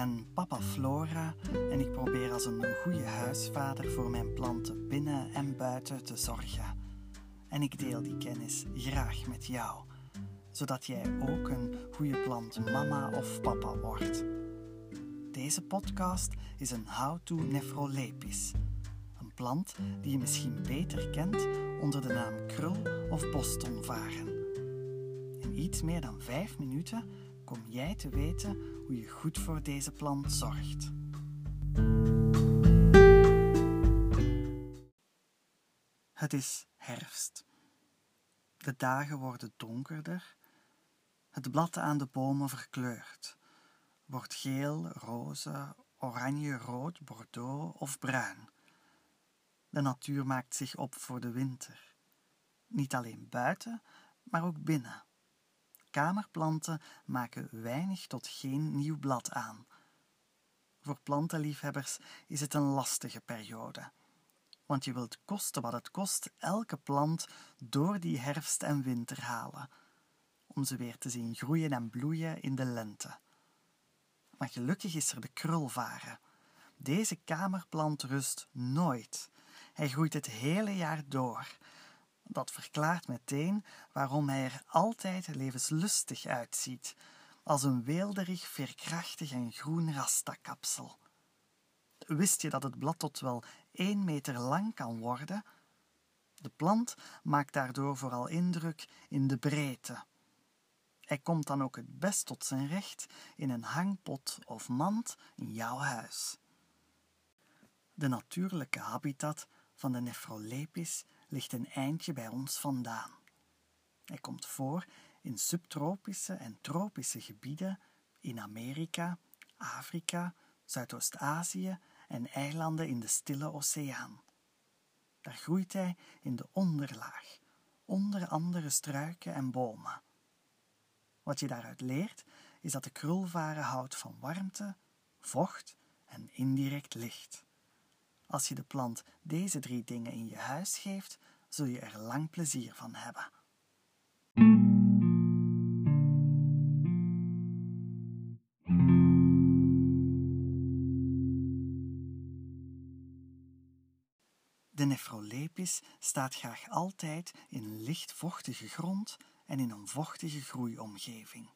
ben papa Flora en ik probeer als een goede huisvader voor mijn planten binnen en buiten te zorgen. En ik deel die kennis graag met jou, zodat jij ook een goede plant mama of papa wordt. Deze podcast is een How to Nephrolepis, een plant die je misschien beter kent onder de naam krul of bostonvaren. In iets meer dan vijf minuten kom jij te weten hoe je goed voor deze plant zorgt. Het is herfst. De dagen worden donkerder. Het blad aan de bomen verkleurt. Wordt geel, roze, oranje, rood, bordeaux of bruin. De natuur maakt zich op voor de winter. Niet alleen buiten, maar ook binnen. Kamerplanten maken weinig tot geen nieuw blad aan. Voor plantenliefhebbers is het een lastige periode, want je wilt kosten wat het kost elke plant door die herfst en winter halen, om ze weer te zien groeien en bloeien in de lente. Maar gelukkig is er de krulvaren. Deze kamerplant rust nooit. Hij groeit het hele jaar door dat verklaart meteen waarom hij er altijd levenslustig uitziet, als een weelderig, veerkrachtig en groen rastakapsel. Wist je dat het blad tot wel één meter lang kan worden? De plant maakt daardoor vooral indruk in de breedte. Hij komt dan ook het best tot zijn recht in een hangpot of mand in jouw huis. De natuurlijke habitat van de Nephrolepis ligt een eindje bij ons vandaan. Hij komt voor in subtropische en tropische gebieden in Amerika, Afrika, Zuidoost-Azië en eilanden in de Stille Oceaan. Daar groeit hij in de onderlaag, onder andere struiken en bomen. Wat je daaruit leert, is dat de krulvaren houdt van warmte, vocht en indirect licht. Als je de plant deze drie dingen in je huis geeft, zul je er lang plezier van hebben. De nephrolepis staat graag altijd in licht vochtige grond en in een vochtige groeiomgeving.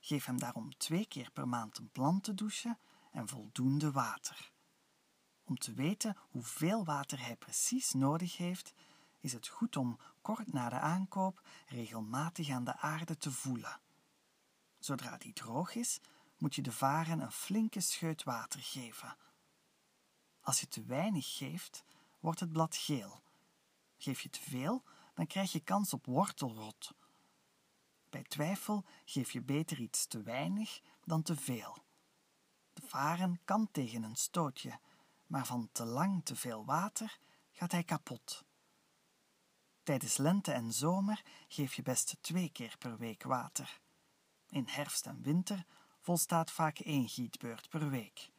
Geef hem daarom twee keer per maand een plantendouche en voldoende water. Om te weten hoeveel water hij precies nodig heeft, is het goed om kort na de aankoop regelmatig aan de aarde te voelen. Zodra die droog is, moet je de varen een flinke scheut water geven. Als je te weinig geeft, wordt het blad geel. Geef je te veel, dan krijg je kans op wortelrot. Bij twijfel geef je beter iets te weinig dan te veel. De varen kan tegen een stootje, maar van te lang te veel water gaat hij kapot. Tijdens lente en zomer geef je best twee keer per week water. In herfst en winter volstaat vaak één gietbeurt per week.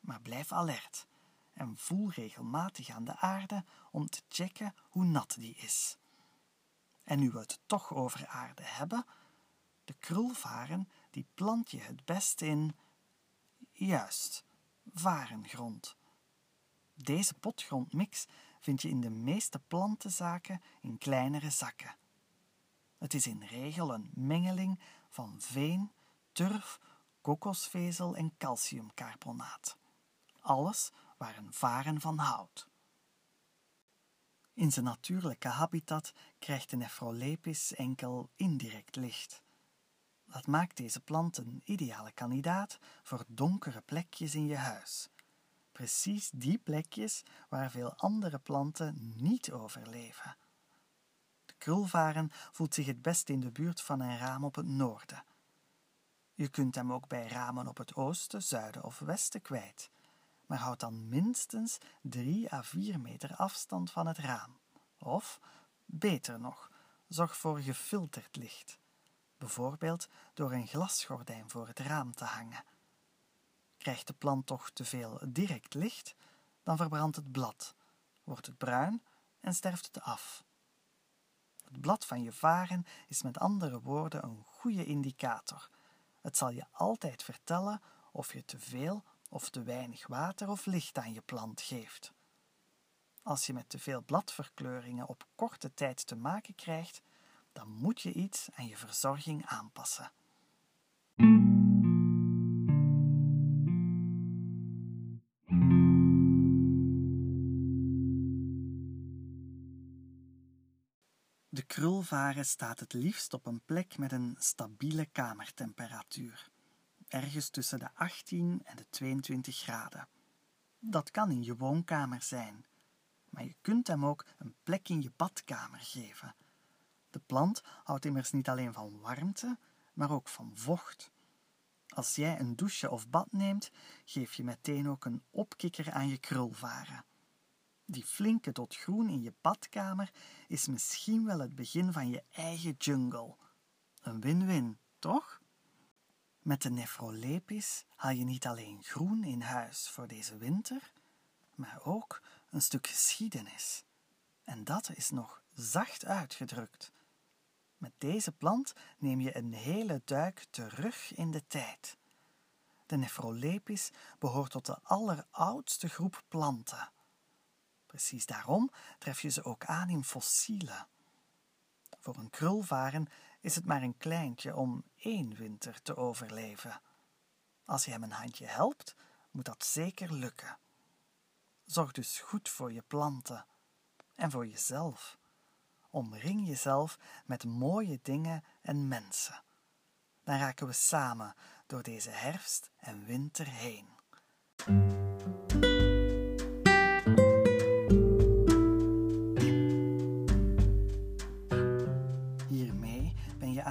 Maar blijf alert en voel regelmatig aan de aarde om te checken hoe nat die is. En nu we het toch over aarde hebben, de krulvaren die plant je het best in, juist, varengrond. Deze potgrondmix vind je in de meeste plantenzaken in kleinere zakken. Het is in regel een mengeling van veen, turf, kokosvezel en calciumcarbonaat. Alles waar een varen van houdt. In zijn natuurlijke habitat krijgt de Nephrolepis enkel indirect licht. Dat maakt deze plant een ideale kandidaat voor donkere plekjes in je huis, precies die plekjes waar veel andere planten niet overleven. De krulvaren voelt zich het best in de buurt van een raam op het noorden. Je kunt hem ook bij ramen op het oosten, zuiden of westen kwijt, maar houd dan minstens 3 à 4 meter afstand van het raam. Of, beter nog, zorg voor gefilterd licht, bijvoorbeeld door een glasgordijn voor het raam te hangen. Krijgt de plant toch te veel direct licht, dan verbrandt het blad, wordt het bruin en sterft het af. Het blad van je varen is met andere woorden een goede indicator. Het zal je altijd vertellen of je te veel of te weinig water of licht aan je plant geeft. Als je met te veel bladverkleuringen op korte tijd te maken krijgt, dan moet je iets aan je verzorging aanpassen. Krulvaren staat het liefst op een plek met een stabiele kamertemperatuur, ergens tussen de 18 en de 22 graden. Dat kan in je woonkamer zijn, maar je kunt hem ook een plek in je badkamer geven. De plant houdt immers niet alleen van warmte, maar ook van vocht. Als jij een douche of bad neemt, geef je meteen ook een opkikker aan je krulvaren. Die flinke tot groen in je badkamer is misschien wel het begin van je eigen jungle. Een win-win, toch? Met de nefrolepis haal je niet alleen groen in huis voor deze winter, maar ook een stuk geschiedenis. En dat is nog zacht uitgedrukt. Met deze plant neem je een hele duik terug in de tijd. De nefrolepis behoort tot de alleroudste groep planten. Precies daarom tref je ze ook aan in fossielen. Voor een krulvaren is het maar een kleintje om één winter te overleven. Als je hem een handje helpt, moet dat zeker lukken. Zorg dus goed voor je planten en voor jezelf. Omring jezelf met mooie dingen en mensen. Dan raken we samen door deze herfst en winter heen.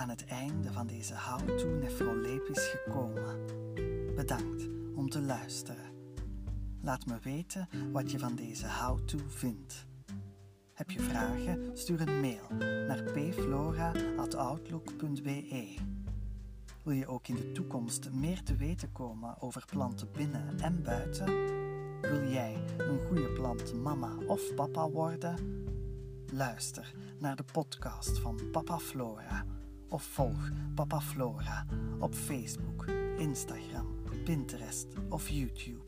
Aan het einde van deze How to Nefrolepis gekomen. Bedankt om te luisteren. Laat me weten wat je van deze how-to vindt. Heb je vragen? Stuur een mail naar pflora.outlook.be. Wil je ook in de toekomst meer te weten komen over planten binnen en buiten? Wil jij een goede plant mama of papa worden? Luister naar de podcast van Papa Flora of volg Papa Flora op Facebook, Instagram, Pinterest of YouTube.